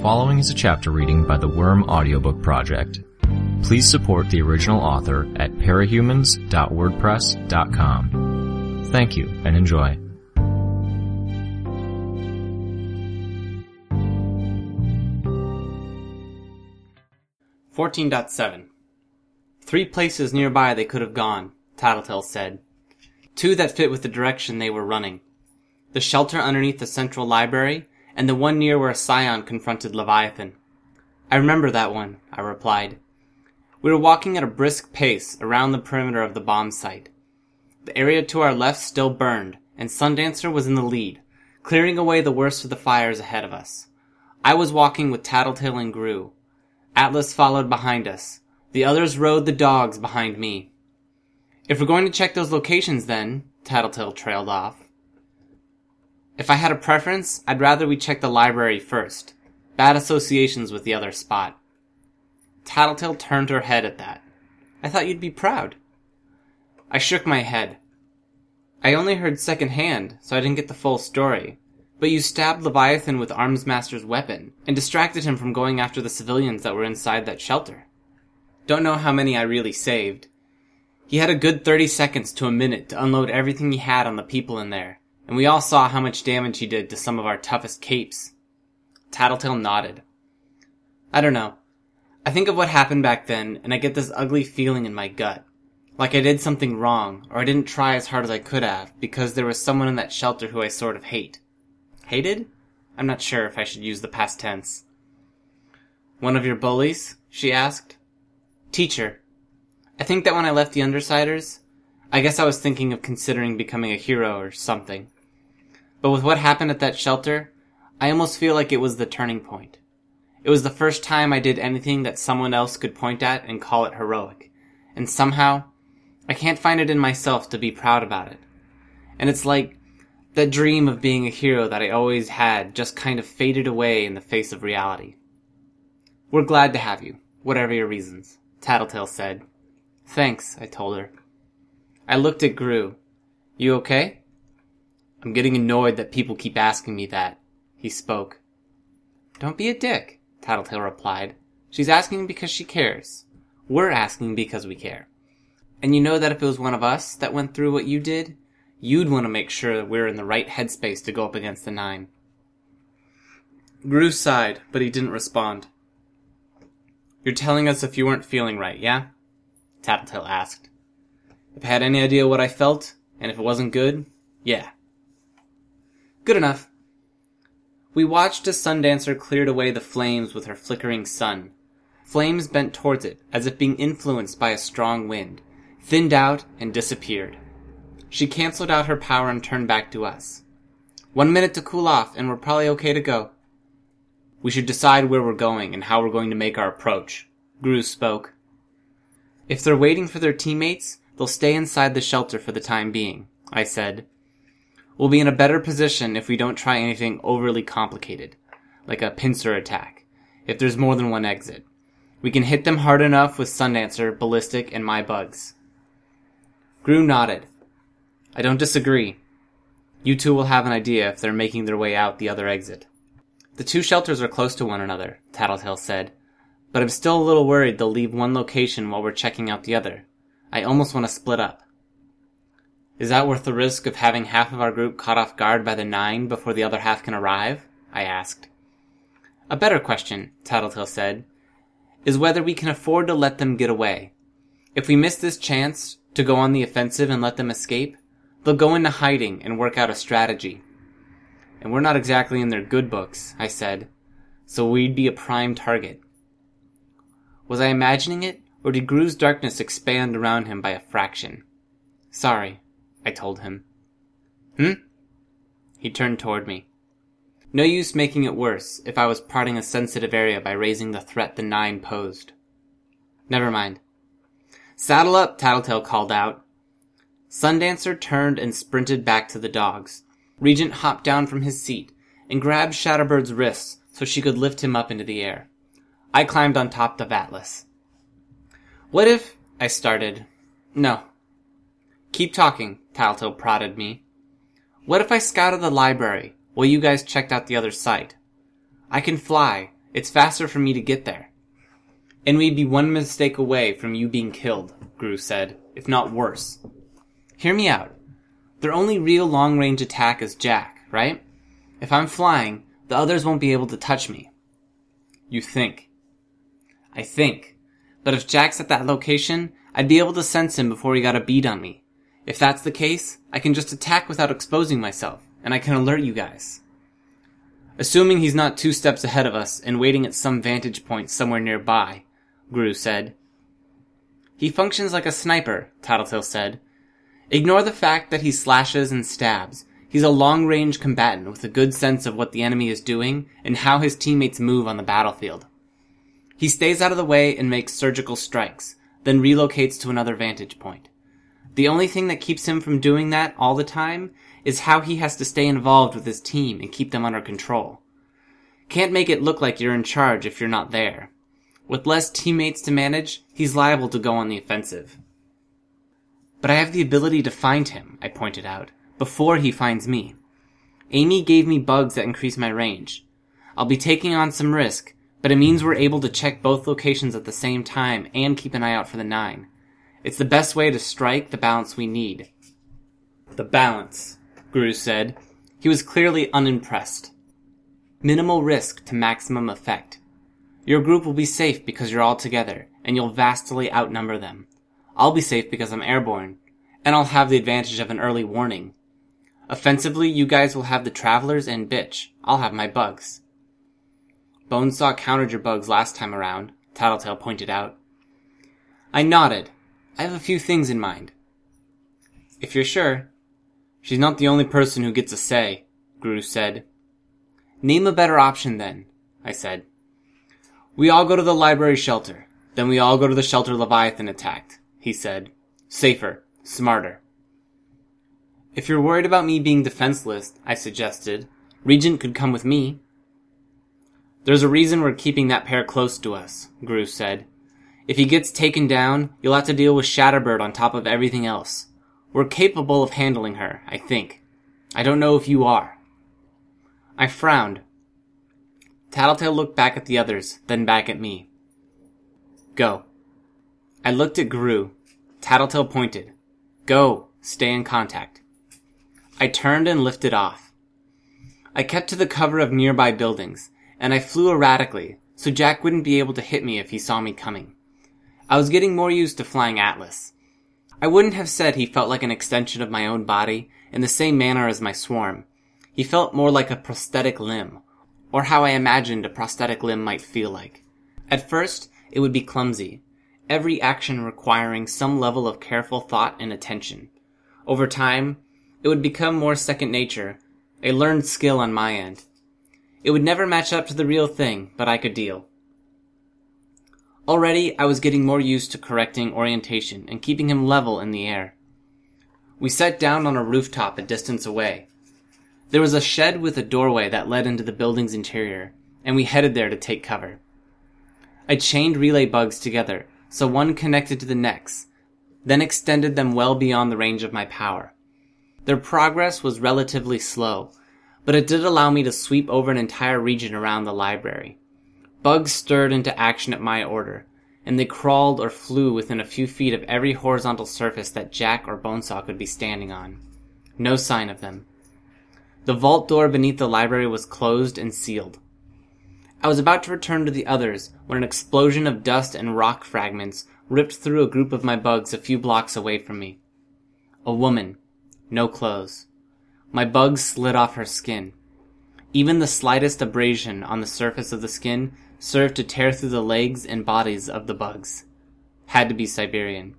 following is a chapter reading by the Worm Audiobook Project. Please support the original author at parahumans.wordpress.com. Thank you and enjoy. Fourteen point seven. Three places nearby they could have gone, Tattletale said. Two that fit with the direction they were running. The shelter underneath the central library, and the one near where Scion confronted Leviathan. I remember that one, I replied. We were walking at a brisk pace around the perimeter of the bomb site. The area to our left still burned, and Sundancer was in the lead, clearing away the worst of the fires ahead of us. I was walking with Tattletale and Grue. Atlas followed behind us. The others rode the dogs behind me. If we're going to check those locations then, Tattletale trailed off. If I had a preference, I'd rather we check the library first. Bad associations with the other spot. Tattletale turned her head at that. I thought you'd be proud. I shook my head. I only heard second hand, so I didn't get the full story. But you stabbed Leviathan with Armsmaster's weapon, and distracted him from going after the civilians that were inside that shelter. Don't know how many I really saved. He had a good 30 seconds to a minute to unload everything he had on the people in there, and we all saw how much damage he did to some of our toughest capes. Tattletale nodded. I don't know. I think of what happened back then, and I get this ugly feeling in my gut. Like I did something wrong, or I didn't try as hard as I could have, because there was someone in that shelter who I sort of hate. Hated? I'm not sure if I should use the past tense. One of your bullies? she asked. Teacher. I think that when I left the Undersiders, I guess I was thinking of considering becoming a hero or something. But with what happened at that shelter, I almost feel like it was the turning point. It was the first time I did anything that someone else could point at and call it heroic. And somehow, I can't find it in myself to be proud about it. And it's like that dream of being a hero that I always had just kind of faded away in the face of reality. We're glad to have you, whatever your reasons, Tattletale said. Thanks, I told her. I looked at Grue. You okay? I'm getting annoyed that people keep asking me that. He spoke. Don't be a dick. Tattletale replied. She's asking because she cares. We're asking because we care. And you know that if it was one of us that went through what you did, you'd want to make sure that we're in the right headspace to go up against the Nine. Grue sighed, but he didn't respond. You're telling us if you weren't feeling right, yeah? Tattletale asked. If I had any idea what I felt, and if it wasn't good, yeah. Good enough. We watched as Sundancer cleared away the flames with her flickering sun. Flames bent towards it, as if being influenced by a strong wind, thinned out and disappeared. She canceled out her power and turned back to us. One minute to cool off, and we're probably okay to go. We should decide where we're going and how we're going to make our approach. Grue spoke. If they're waiting for their teammates, they'll stay inside the shelter for the time being, I said. We'll be in a better position if we don't try anything overly complicated, like a pincer attack, if there's more than one exit. We can hit them hard enough with Sundancer, Ballistic, and my bugs. Grue nodded. I don't disagree. You two will have an idea if they're making their way out the other exit. The two shelters are close to one another, Tattletale said, but I'm still a little worried they'll leave one location while we're checking out the other. I almost want to split up. Is that worth the risk of having half of our group caught off guard by the nine before the other half can arrive? I asked. A better question, Tattletale said, is whether we can afford to let them get away. If we miss this chance to go on the offensive and let them escape, they'll go into hiding and work out a strategy. And we're not exactly in their good books, I said, so we'd be a prime target. Was I imagining it, or did Grue's darkness expand around him by a fraction? Sorry, I told him. Hmm? He turned toward me. No use making it worse if I was parting a sensitive area by raising the threat the nine posed. Never mind. Saddle up, Tattletale called out. Sundancer turned and sprinted back to the dogs. Regent hopped down from his seat and grabbed Shatterbird's wrists so she could lift him up into the air. I climbed on top of Atlas. What if I started? No. Keep talking, Tattletale prodded me. What if I scouted the library while you guys checked out the other site? I can fly, It's faster for me to get there. And we'd be one mistake away from you being killed, Grue said, if not worse. Hear me out. Their only real long range attack is Jack, right? If I'm flying, the others won't be able to touch me. You think. I think. But if Jack's at that location, I'd be able to sense him before he got a bead on me. If that's the case, I can just attack without exposing myself, and I can alert you guys. Assuming he's not two steps ahead of us and waiting at some vantage point somewhere nearby, Grue said. He functions like a sniper, Tattletale said. Ignore the fact that he slashes and stabs. He's a long range combatant with a good sense of what the enemy is doing and how his teammates move on the battlefield. He stays out of the way and makes surgical strikes, then relocates to another vantage point. The only thing that keeps him from doing that all the time is how he has to stay involved with his team and keep them under control. Can't make it look like you're in charge if you're not there. With less teammates to manage, he's liable to go on the offensive. But I have the ability to find him, I pointed out, before he finds me. Amy gave me bugs that increase my range. I'll be taking on some risk, but it means we're able to check both locations at the same time and keep an eye out for the nine. It's the best way to strike the balance we need. The balance, Grue said. He was clearly unimpressed. Minimal risk to maximum effect. Your group will be safe because you're all together, and you'll vastly outnumber them. I'll be safe because I'm airborne, and I'll have the advantage of an early warning. Offensively, you guys will have the travelers and bitch. I'll have my bugs. Bonesaw countered your bugs last time around, Tattletale pointed out. I nodded. I have a few things in mind. If you're sure. She's not the only person who gets a say, Grue said. Name a better option then, I said. We all go to the library shelter. Then we all go to the shelter Leviathan attacked, he said. Safer. Smarter. If you're worried about me being defenseless, I suggested, Regent could come with me. There's a reason we're keeping that pair close to us, Grue said. If he gets taken down, you'll have to deal with Shatterbird on top of everything else. We're capable of handling her, I think. I don't know if you are. I frowned. Tattletale looked back at the others, then back at me. Go. I looked at Grue. Tattletale pointed. Go. Stay in contact. I turned and lifted off. I kept to the cover of nearby buildings, and I flew erratically, so Jack wouldn't be able to hit me if he saw me coming. I was getting more used to flying Atlas. I wouldn't have said he felt like an extension of my own body in the same manner as my swarm. He felt more like a prosthetic limb, or how I imagined a prosthetic limb might feel like. At first, it would be clumsy, every action requiring some level of careful thought and attention. Over time, it would become more second nature, a learned skill on my end. It would never match up to the real thing, but I could deal. Already, I was getting more used to correcting orientation and keeping him level in the air. We sat down on a rooftop a distance away. There was a shed with a doorway that led into the building's interior, and we headed there to take cover. I chained relay bugs together, so one connected to the next, then extended them well beyond the range of my power. Their progress was relatively slow, but it did allow me to sweep over an entire region around the library. Bugs stirred into action at my order, and they crawled or flew within a few feet of every horizontal surface that Jack or Bonesaw could be standing on. No sign of them. The vault door beneath the library was closed and sealed. I was about to return to the others when an explosion of dust and rock fragments ripped through a group of my bugs a few blocks away from me. A woman. No clothes. My bugs slid off her skin. Even the slightest abrasion on the surface of the skin served to tear through the legs and bodies of the bugs. Had to be Siberian.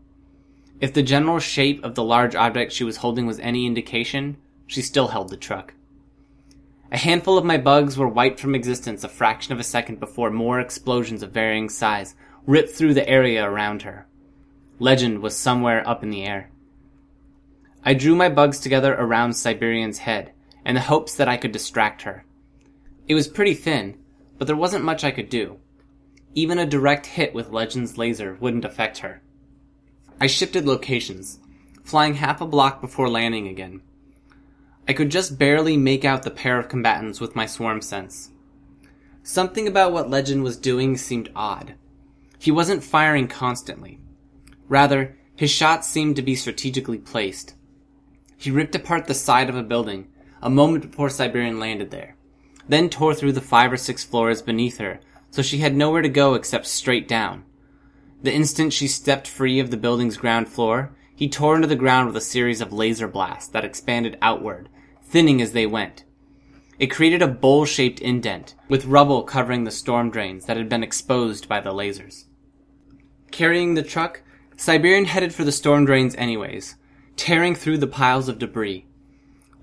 If the general shape of the large object she was holding was any indication, she still held the truck. A handful of my bugs were wiped from existence a fraction of a second before more explosions of varying size ripped through the area around her. Legend was somewhere up in the air. I drew my bugs together around Siberian's head, in the hopes that I could distract her. It was pretty thin, but there wasn't much I could do. Even a direct hit with Legend's laser wouldn't affect her. I shifted locations, flying half a block before landing again. I could just barely make out the pair of combatants with my swarm sense. Something about what Legend was doing seemed odd. He wasn't firing constantly. Rather, his shots seemed to be strategically placed. He ripped apart the side of a building a moment before Siberian landed there, then tore through the five or six floors beneath her so she had nowhere to go except straight down. The instant she stepped free of the building's ground floor, he tore into the ground with a series of laser blasts that expanded outward, thinning as they went. It created a bowl-shaped indent, with rubble covering the storm drains that had been exposed by the lasers. Carrying the truck, Siberian headed for the storm drains anyways, tearing through the piles of debris.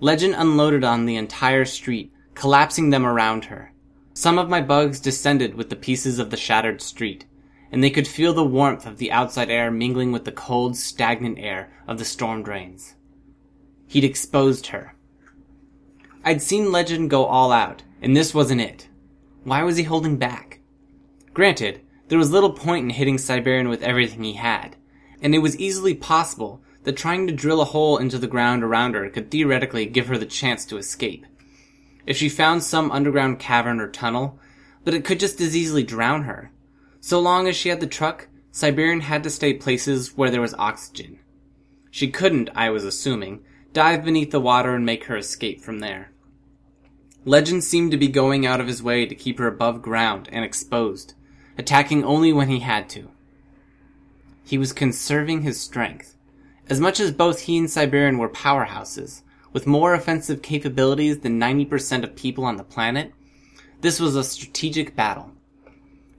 Legend unloaded on the entire street, collapsing them around her. Some of my bugs descended with the pieces of the shattered street, and they could feel the warmth of the outside air mingling with the cold, stagnant air of the storm drains. He'd exposed her. I'd seen Legend go all out, and this wasn't it. Why was he holding back? Granted, there was little point in hitting Siberian with everything he had, and it was easily possible that trying to drill a hole into the ground around her could theoretically give her the chance to escape. If she found some underground cavern or tunnel, but it could just as easily drown her. So long as she had the truck, Siberian had to stay places where there was oxygen. She couldn't, I was assuming, dive beneath the water and make her escape from there. Legend seemed to be going out of his way to keep her above ground and exposed, attacking only when he had to. He was conserving his strength. As much as both he and Siberian were powerhouses, with more offensive capabilities than 90% of people on the planet, this was a strategic battle.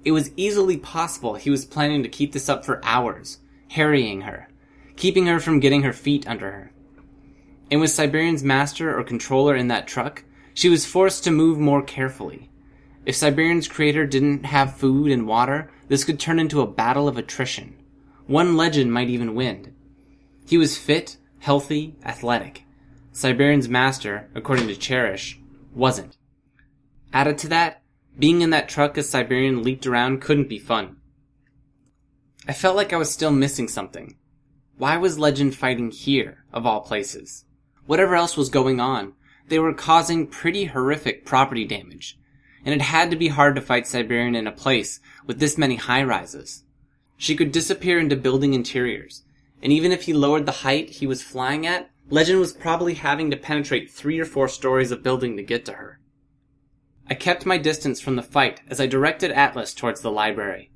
It was easily possible he was planning to keep this up for hours, harrying her, keeping her from getting her feet under her. And with Siberian's master or controller in that truck, she was forced to move more carefully. If Siberian's creator didn't have food and water, this could turn into a battle of attrition. One legend might even win. He was fit, healthy, athletic. Siberian's master, according to Cherish, wasn't. Added to that, being in that truck as Siberian leaped around couldn't be fun. I felt like I was still missing something. Why was Legend fighting here, of all places? Whatever else was going on, they were causing pretty horrific property damage, and it had to be hard to fight Siberian in a place with this many high rises. She could disappear into building interiors, and even if he lowered the height he was flying at, Legend was probably having to penetrate three or four stories of building to get to her. I kept my distance from the fight as I directed Atlas towards the library.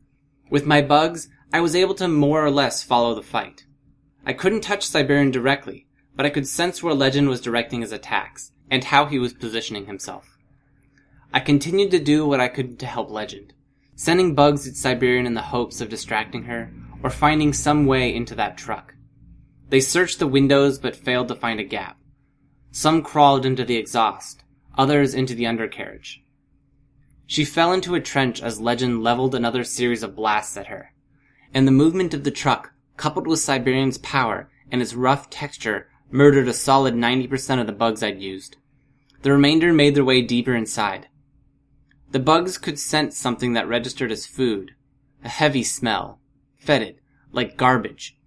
With my bugs, I was able to more or less follow the fight. I couldn't touch Siberian directly, but I could sense where Legend was directing his attacks, and how he was positioning himself. I continued to do what I could to help Legend, sending bugs at Siberian in the hopes of distracting her, or finding some way into that truck. They searched the windows but failed to find a gap. Some crawled into the exhaust, others into the undercarriage. She fell into a trench as Legend leveled another series of blasts at her, and the movement of the truck, coupled with Siberian's power and its rough texture, murdered a solid 90% of the bugs I'd used. The remainder made their way deeper inside. The bugs could sense something that registered as food, a heavy smell, fetid, like garbage.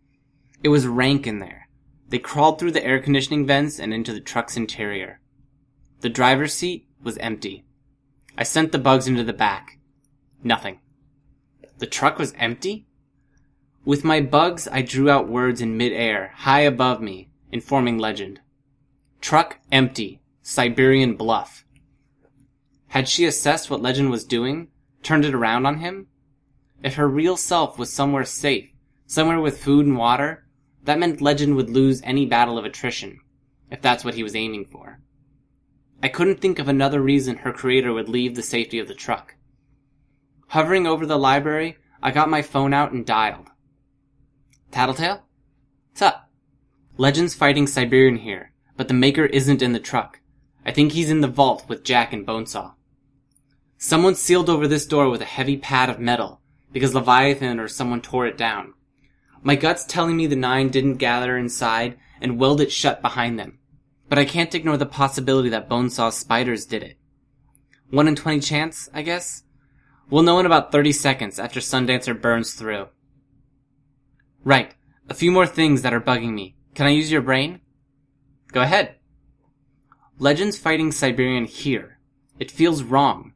It was rank in there. They crawled through the air conditioning vents and into the truck's interior. The driver's seat was empty. I sent the bugs into the back. Nothing. The truck was empty? With my bugs, I drew out words in midair, high above me, informing legend. Truck empty. Siberian bluff. Had she assessed what Legend was doing? Turned it around on him? If her real self was somewhere safe, somewhere with food and water, that meant Legend would lose any battle of attrition, if that's what he was aiming for. I couldn't think of another reason her creator would leave the safety of the truck. Hovering over the library, I got my phone out and dialed. Tattletale? What's up? Legend's fighting Siberian here, but the maker isn't in the truck. I think he's in the vault with Jack and Bonesaw. Someone sealed over this door with a heavy pad of metal, because Leviathan or someone tore it down. My gut's telling me the nine didn't gather inside and weld it shut behind them. But I can't ignore the possibility that Bonesaw's spiders did it. One in twenty chance, I guess? We'll know in about 30 seconds after Sundancer burns through. Right. A few more things that are bugging me. Can I use your brain? Go ahead. Legends fighting Siberian here. It feels wrong.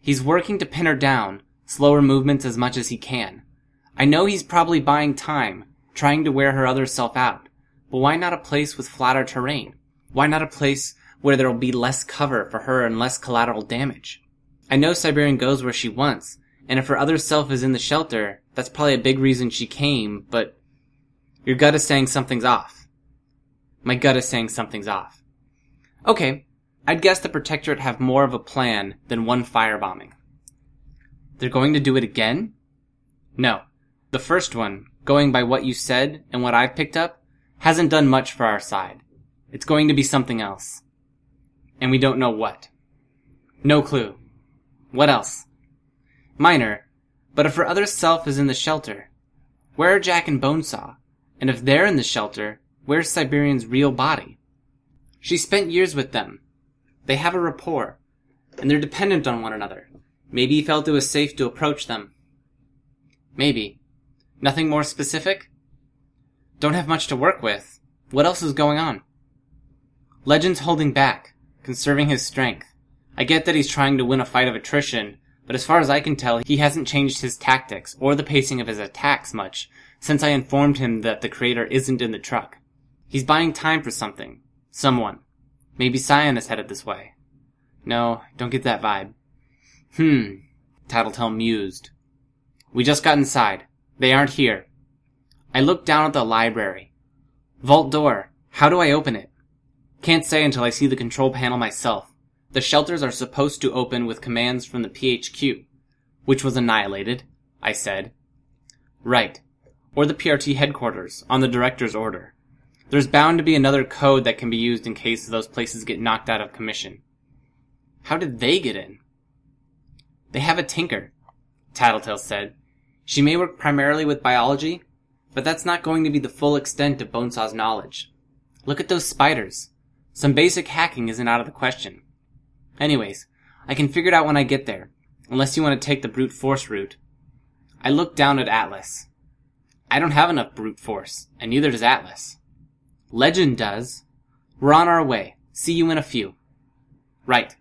He's working to pin her down, slow her movements as much as he can. I know he's probably buying time, trying to wear her other self out. But why not a place with flatter terrain? Why not a place where there'll be less cover for her and less collateral damage? I know Siberian goes where she wants, and if her other self is in the shelter, that's probably a big reason she came, but your gut is saying something's off. My gut is saying something's off. Okay, I'd guess the Protectorate have more of a plan than one firebombing. They're going to do it again? No. The first one, going by what you said and what I've picked up, hasn't done much for our side. It's going to be something else. And we don't know what. No clue. What else? Minor, but if her other self is in the shelter, where are Jack and Bonesaw? And if they're in the shelter, where's Siberian's real body? She spent years with them. They have a rapport, and they're dependent on one another. Maybe he felt it was safe to approach them. Maybe. Nothing more specific? Don't have much to work with. What else is going on? Legend's holding back, conserving his strength. I get that he's trying to win a fight of attrition, but as far as I can tell, he hasn't changed his tactics or the pacing of his attacks much since I informed him that the creator isn't in the truck. He's buying time for something. Someone. Maybe Scion is headed this way. No, don't get that vibe. Hmm. Tattletale mused. We just got inside. They aren't here. I looked down at the library. Vault door. How do I open it? Can't say until I see the control panel myself. The shelters are supposed to open with commands from the PHQ, which was annihilated, I said. Right. Or the PRT headquarters, on the director's order. There's bound to be another code that can be used in case those places get knocked out of commission. How did they get in? They have a tinker, Tattletale said. She may work primarily with biology, but that's not going to be the full extent of Bonesaw's knowledge. Look at those spiders. Some basic hacking isn't out of the question. Anyways, I can figure it out when I get there, unless you want to take the brute force route. I look down at Atlas. I don't have enough brute force, and neither does Atlas. Legend does. We're on our way. See you in a few. Right.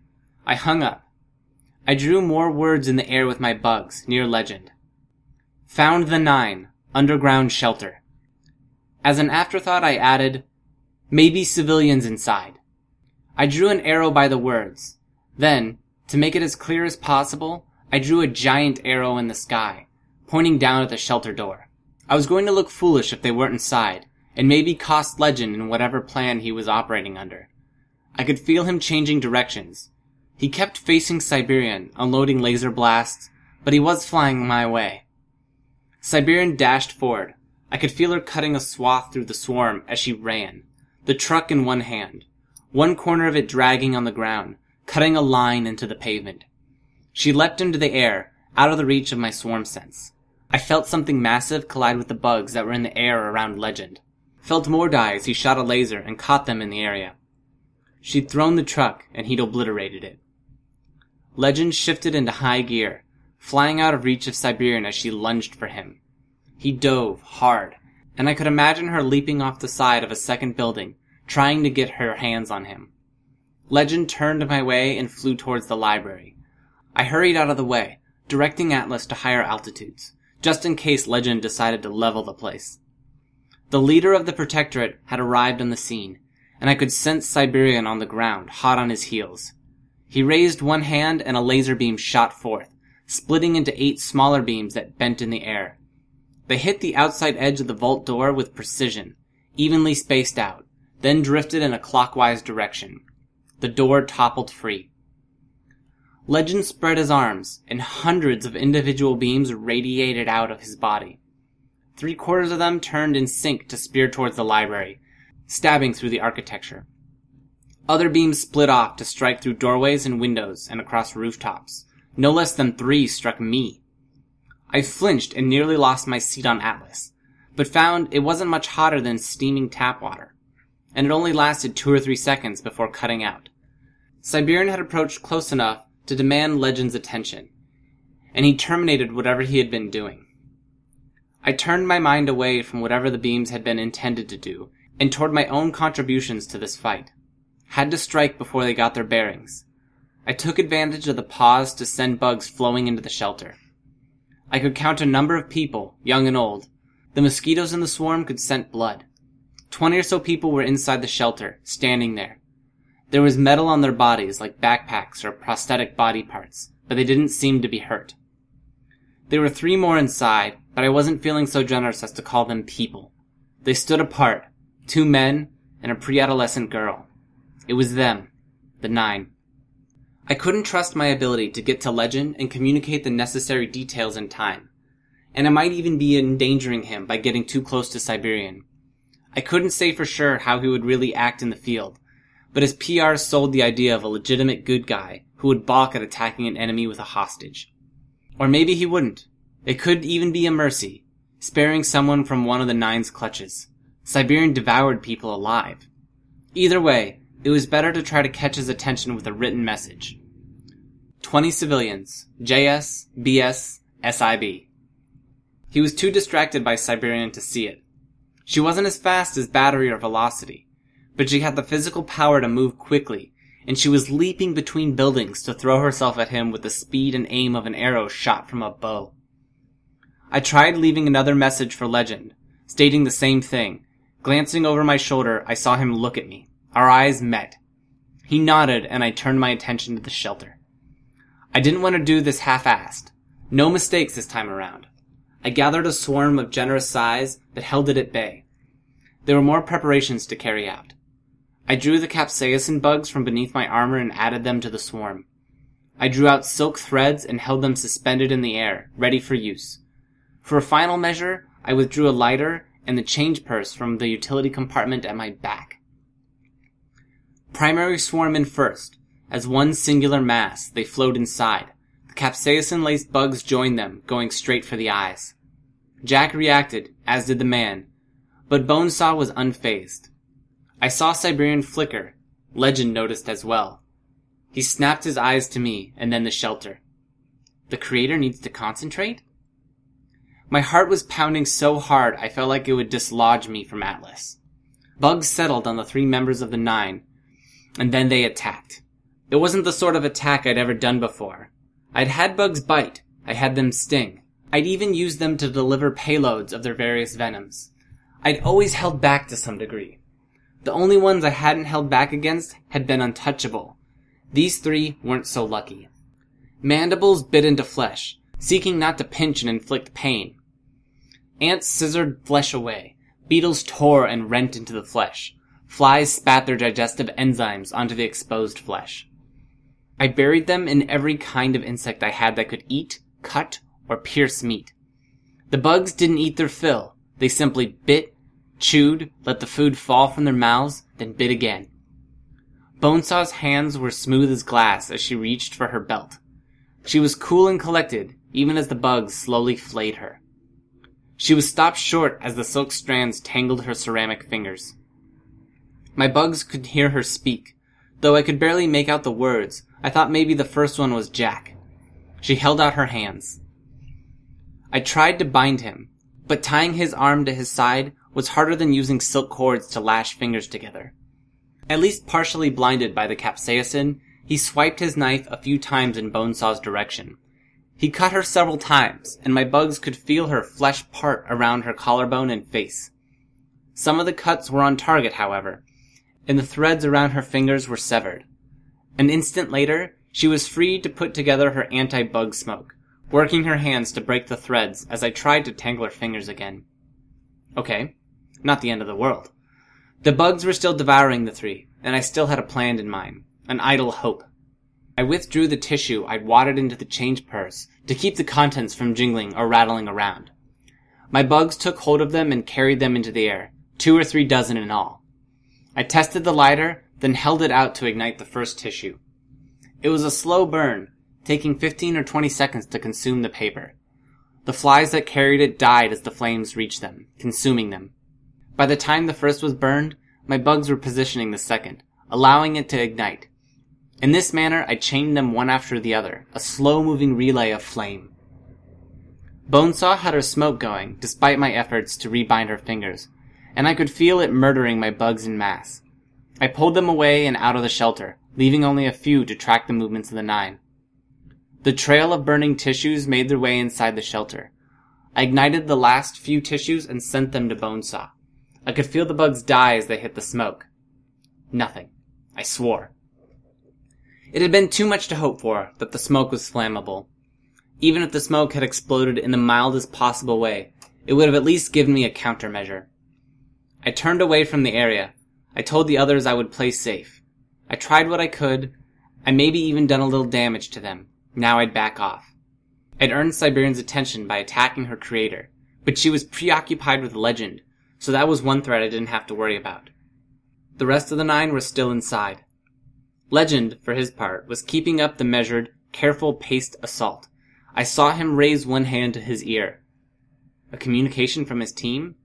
I hung up. I drew more words in the air with my bugs, near Legend. Found the nine. Underground shelter. As an afterthought, I added, maybe civilians inside. I drew an arrow by the words. Then, to make it as clear as possible, I drew a giant arrow in the sky, pointing down at the shelter door. I was going to look foolish if they weren't inside, and maybe cost Legend in whatever plan he was operating under. I could feel him changing directions. He kept facing Siberian, unloading laser blasts, but he was flying my way. Siberian dashed forward. I could feel her cutting a swath through the swarm as she ran, the truck in one hand, one corner of it dragging on the ground, cutting a line into the pavement. She leapt into the air, out of the reach of my swarm sense. I felt something massive collide with the bugs that were in the air around Legend. Felt more die as he shot a laser and caught them in the area. She'd thrown the truck and he'd obliterated it. Legend shifted into high gear, flying out of reach of Siberian as she lunged for him. He dove hard, and I could imagine her leaping off the side of a second building, trying to get her hands on him. Legend turned my way and flew towards the library. I hurried out of the way, directing Atlas to higher altitudes, just in case Legend decided to level the place. The leader of the Protectorate had arrived on the scene, and I could sense Siberian on the ground, hot on his heels. He raised one hand and a laser beam shot forth, splitting into eight smaller beams that bent in the air. They hit the outside edge of the vault door with precision, evenly spaced out, then drifted in a clockwise direction. The door toppled free. Legend spread his arms, and hundreds of individual beams radiated out of his body. Three quarters of them turned in sync to spear towards the library, stabbing through the architecture. Other beams split off to strike through doorways and windows and across rooftops. No less than three struck me. I flinched and nearly lost my seat on Atlas, but found it wasn't much hotter than steaming tap water, and it only lasted two or three seconds before cutting out. Siberian had approached close enough to demand Legend's attention, and he terminated whatever he had been doing. I turned my mind away from whatever the beams had been intended to do, and toward my own contributions to this fight. Had to strike before they got their bearings. I took advantage of the pause to send bugs flowing into the shelter. I could count a number of people, young and old. The mosquitoes in the swarm could scent blood. Twenty or so people were inside the shelter, standing there. There was metal on their bodies, like backpacks or prosthetic body parts, but they didn't seem to be hurt. There were three more inside, but I wasn't feeling so generous as to call them people. They stood apart, two men and a pre-adolescent girl. It was them, the nine. I couldn't trust my ability to get to legend and communicate the necessary details in time. And I might even be endangering him by getting too close to Siberian. I couldn't say for sure how he would really act in the field, but his PR sold the idea of a legitimate good guy who would balk at attacking an enemy with a hostage. Or maybe he wouldn't. It could even be a mercy, sparing someone from one of the Nine's clutches. Siberian devoured people alive. Either way, it was better to try to catch his attention with a written message. 20 civilians. JS, BS, SIB. He was too distracted by Siberian to see it. She wasn't as fast as Battery or Velocity, but she had the physical power to move quickly, and she was leaping between buildings to throw herself at him with the speed and aim of an arrow shot from a bow. I tried leaving another message for Legend, stating the same thing. Glancing over my shoulder, I saw him look at me. Our eyes met. He nodded, and I turned my attention to the shelter. I didn't want to do this half-assed. No mistakes this time around. I gathered a swarm of generous size that held it at bay. There were more preparations to carry out. I drew the capsaicin bugs from beneath my armor and added them to the swarm. I drew out silk threads and held them suspended in the air, ready for use. For a final measure, I withdrew a lighter and the change purse from the utility compartment at my back. Primary swarm in first. As one singular mass, they flowed inside. The capsaicin-laced bugs joined them, going straight for the eyes. Jack reacted, as did the man, but Bonesaw was unfazed. I saw Siberian flicker. Legend noticed as well. He snapped his eyes to me, and then the shelter. The creator needs to concentrate? My heart was pounding so hard I felt like it would dislodge me from Atlas. Bugs settled on the three members of the Nine, and then they attacked. It wasn't the sort of attack I'd ever done before. I'd had bugs bite. I had them sting. I'd even used them to deliver payloads of their various venoms. I'd always held back to some degree. The only ones I hadn't held back against had been untouchable. These three weren't so lucky. Mandibles bit into flesh, seeking not to pinch and inflict pain. Ants scissored flesh away. Beetles tore and rent into the flesh. Flies spat their digestive enzymes onto the exposed flesh. I buried them in every kind of insect I had that could eat, cut, or pierce meat. The bugs didn't eat their fill. They simply bit, chewed, let the food fall from their mouths, then bit again. Bonesaw's hands were smooth as glass as she reached for her belt. She was cool and collected, even as the bugs slowly flayed her. She was stopped short as the silk strands tangled her ceramic fingers. My bugs could hear her speak. Though I could barely make out the words, I thought maybe the first one was Jack. She held out her hands. I tried to bind him, but tying his arm to his side was harder than using silk cords to lash fingers together. At least partially blinded by the capsaicin, he swiped his knife a few times in Bonesaw's direction. He cut her several times, and my bugs could feel her flesh part around her collarbone and face. Some of the cuts were on target, however, and the threads around her fingers were severed. An instant later, she was free to put together her anti-bug smoke, working her hands to break the threads as I tried to tangle her fingers again. Okay, not the end of the world. The bugs were still devouring the three, and I still had a plan in mind, an idle hope. I withdrew the tissue I'd wadded into the change purse to keep the contents from jingling or rattling around. My bugs took hold of them and carried them into the air, two or three dozen in all. I tested the lighter, then held it out to ignite the first tissue. It was a slow burn, taking 15 or 20 seconds to consume the paper. The flies that carried it died as the flames reached them, consuming them. By the time the first was burned, my bugs were positioning the second, allowing it to ignite. In this manner, I chained them one after the other, a slow-moving relay of flame. Bonesaw had her smoke going, despite my efforts to rebind her fingers, and I could feel it murdering my bugs in mass. I pulled them away and out of the shelter, leaving only a few to track the movements of the nine. The trail of burning tissues made their way inside the shelter. I ignited the last few tissues and sent them to Bonesaw. I could feel the bugs die as they hit the smoke. Nothing. I swore. It had been too much to hope for that the smoke was flammable. Even if the smoke had exploded in the mildest possible way, it would have at least given me a countermeasure. I turned away from the area. I told the others I would play safe. I tried what I could. I maybe even done a little damage to them. Now I'd back off. I'd earned Siberian's attention by attacking her creator, but she was preoccupied with legend, so that was one threat I didn't have to worry about. The rest of the nine were still inside. Legend, for his part, was keeping up the measured, careful paced assault. I saw him raise one hand to his ear. A communication from his team?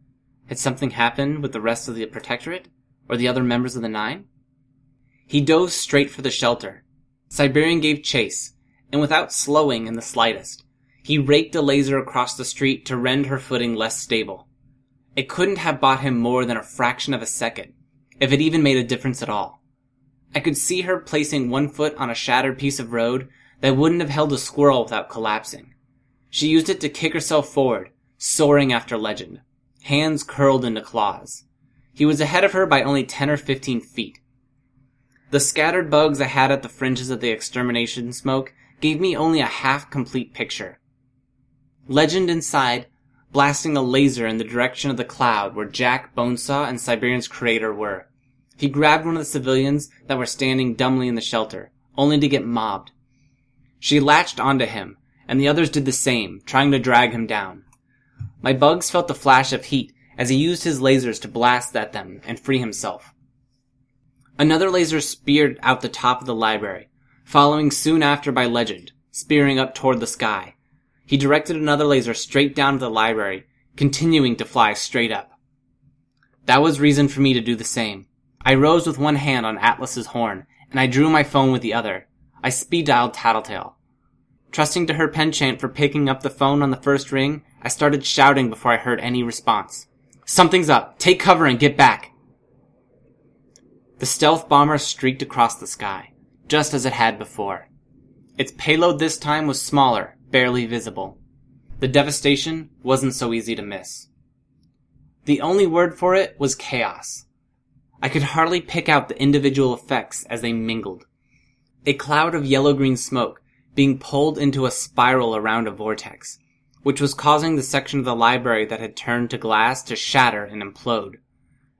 Had something happened with the rest of the Protectorate? Or the other members of the Nine? He dove straight for the shelter. Siberian gave chase, and without slowing in the slightest, he raked a laser across the street to rend her footing less stable. It couldn't have bought him more than a fraction of a second, if it even made a difference at all. I could see her placing one foot on a shattered piece of road that wouldn't have held a squirrel without collapsing. She used it to kick herself forward, soaring after Legend, hands curled into claws. He was ahead of her by only 10 or 15 feet. The scattered bugs I had at the fringes of the extermination smoke gave me only a half complete picture. Legend inside, blasting a laser in the direction of the cloud where Jack, Bonesaw, and Siberian's creator were. He grabbed one of the civilians that were standing dumbly in the shelter, only to get mobbed. She latched onto him, and the others did the same, trying to drag him down. My bugs felt the flash of heat as he used his lasers to blast at them and free himself. Another laser speared out the top of the library, following soon after by Legend, spearing up toward the sky. He directed another laser straight down to the library, continuing to fly straight up. That was reason for me to do the same. I rose with one hand on Atlas's horn, and I drew my phone with the other. I speed dialed Tattletale. Trusting to her penchant for picking up the phone on the first ring, I started shouting before I heard any response. Something's up! Take cover and get back! The stealth bomber streaked across the sky, just as it had before. Its payload this time was smaller, barely visible. The devastation wasn't so easy to miss. The only word for it was chaos. I could hardly pick out the individual effects as they mingled. A cloud of yellow-green smoke being pulled into a spiral around a vortex, which was causing the section of the library that had turned to glass to shatter and implode.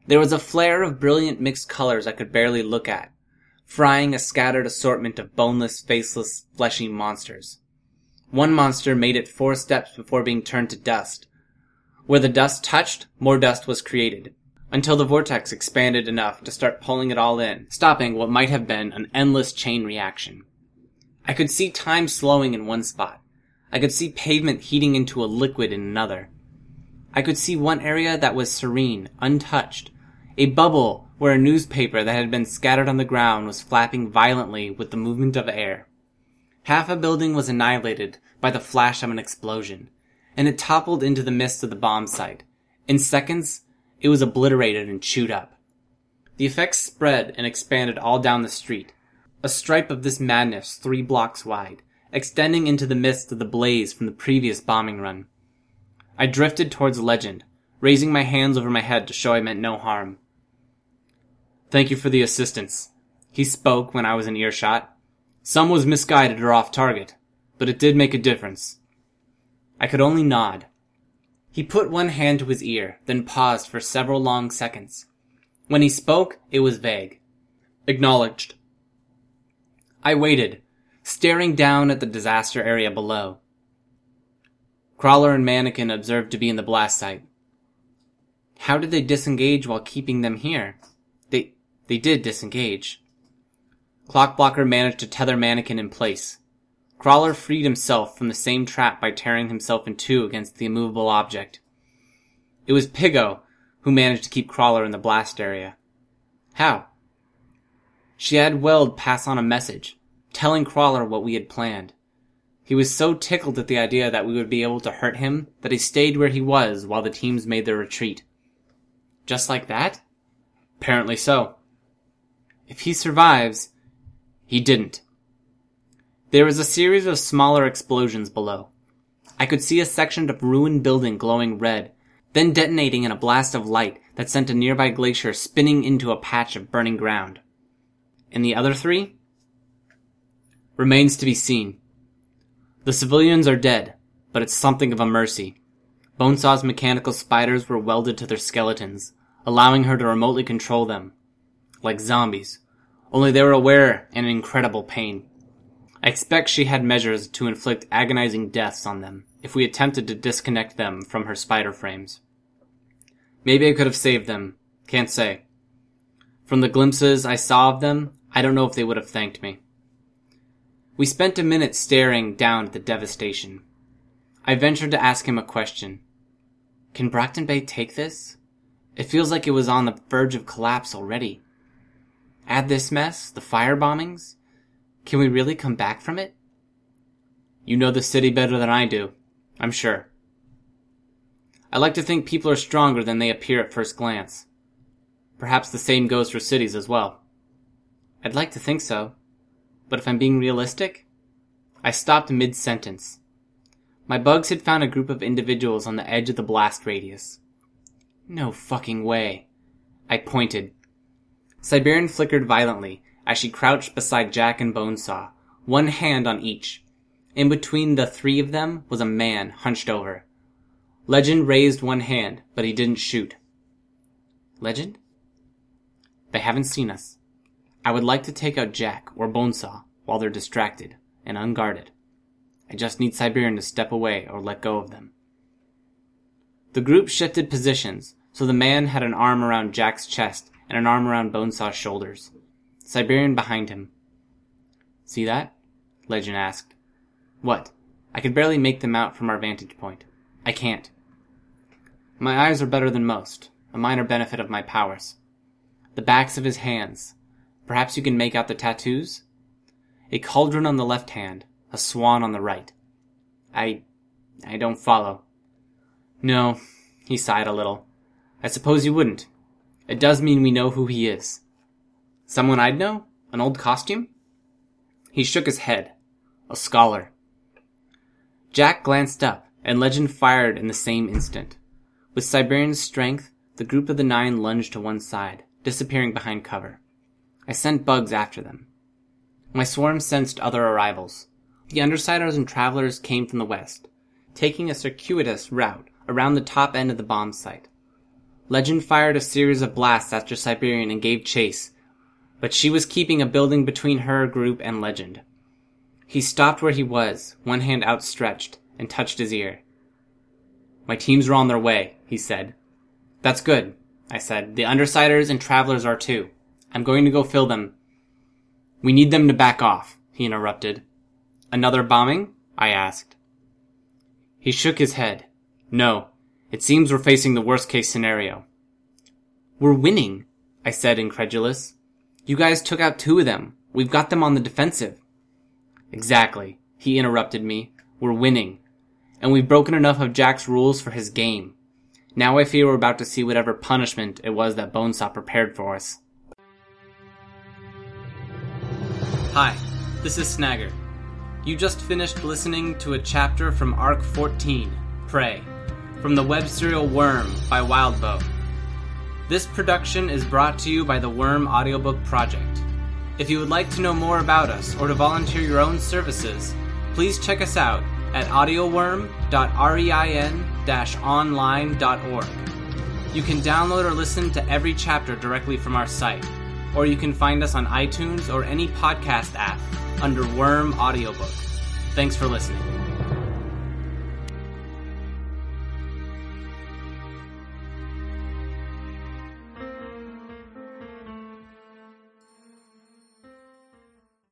There was a flare of brilliant mixed colors I could barely look at, frying a scattered assortment of boneless, faceless, fleshy monsters. One monster made it four steps before being turned to dust. Where the dust touched, more dust was created, until the vortex expanded enough to start pulling it all in, stopping what might have been an endless chain reaction. I could see time slowing in one spot. I could see pavement heating into a liquid in another. I could see one area that was serene, untouched, a bubble where a newspaper that had been scattered on the ground was flapping violently with the movement of air. Half a building was annihilated by the flash of an explosion, and it toppled into the mist of the bomb site. In seconds, it was obliterated and chewed up. The effects spread and expanded all down the street, a stripe of this madness three blocks wide, extending into the midst of the blaze from the previous bombing run. I drifted towards Legend, raising my hands over my head to show I meant no harm. Thank you for the assistance. He spoke when I was in earshot. Some was misguided or off target, but it did make a difference. I could only nod. He put one hand to his ear, then paused for several long seconds. When he spoke, it was vague. Acknowledged. I waited, staring down at the disaster area below. Crawler and Mannequin observed to be in the blast site. How did they disengage while keeping them here? They, they did disengage. Clockblocker managed to tether Mannequin in place. Crawler freed himself from the same trap by tearing himself in two against the immovable object. It was Piggot who managed to keep Crawler in the blast area. How? She had Weld pass on a message, telling Crawler what we had planned. He was so tickled at the idea that we would be able to hurt him that he stayed where he was while the teams made their retreat. Just like that? Apparently so. If he survives, He didn't. There was a series of smaller explosions below. I could see a section of ruined building glowing red, then detonating in a blast of light that sent a nearby glacier spinning into a patch of burning ground. And the other three? Remains to be seen. The civilians are dead, but it's something of a mercy. Bonesaw's mechanical spiders were welded to their skeletons, allowing her to remotely control them. Like zombies. Only they were aware and in incredible pain. I expect she had measures to inflict agonizing deaths on them if we attempted to disconnect them from her spider frames. Maybe I could have saved them. Can't say. From the glimpses I saw of them, I don't know if they would have thanked me. We spent a minute staring down at the devastation. I ventured to ask him a question. Can Brockton Bay take this? It feels like it was on the verge of collapse already. Add this mess, the fire bombings. Can we really come back from it? You know the city better than I do, I'm sure. I like to think people are stronger than they appear at first glance. Perhaps the same goes for cities as well. I'd like to think so. But if I'm being realistic, I stopped mid sentence. My bugs had found a group of individuals on the edge of the blast radius. No fucking way. I pointed. Siberian flickered violently as she crouched beside Jack and Bonesaw, one hand on each. In between the three of them was a man hunched over. Legend raised one hand, but he didn't shoot. Legend? They haven't seen us. I would like to take out Jack or Bonesaw while they're distracted and unguarded. I just need Siberian to step away or let go of them. The group shifted positions, so the man had an arm around Jack's chest and an arm around Bonesaw's shoulders. Siberian behind him. See that? Legend asked. What? I could barely make them out from our vantage point. I can't. My eyes are better than most, a minor benefit of my powers. The backs of his hands, Perhaps you can make out the tattoos? A cauldron on the left hand, a swan on the right. I. I don't follow. No, he sighed a little. I suppose you wouldn't. It does mean we know who he is. Someone I'd know? An old costume? He shook his head. A scholar. Jack glanced up, and Legend fired in the same instant. With Siberian's strength, the group of the nine lunged to one side, disappearing behind cover. I sent bugs after them. My swarm sensed other arrivals. The Undersiders and Travelers came from the west, taking a circuitous route around the top end of the bomb site. Legend fired a series of blasts after Siberian and gave chase, but she was keeping a building between her group and Legend. He stopped where he was, one hand outstretched, and touched his ear. My teams are on their way, he said. That's good, I said. The Undersiders and Travelers are too. I'm going to go fill them. We need them to back off, he interrupted. Another bombing? I asked. He shook his head. No, it seems we're facing the worst case scenario. We're winning, I said, incredulous. You guys took out two of them. We've got them on the defensive. Exactly, he interrupted me. We're winning. And we've broken enough of Jack's rules for his game. Now I fear we're about to see whatever punishment it was that Bonesaw prepared for us. Hi, this is Snagger. You just finished listening to a chapter from Arc 14, Prey, from the web serial Worm by Wildbow. This production is brought to you by the Worm Audiobook Project. If you would like to know more about us or to volunteer your own services, please check us out at audioworm.rein-online.org. You can download or listen to every chapter directly from our site or you can find us on iTunes or any podcast app under Worm Audiobook. Thanks for listening.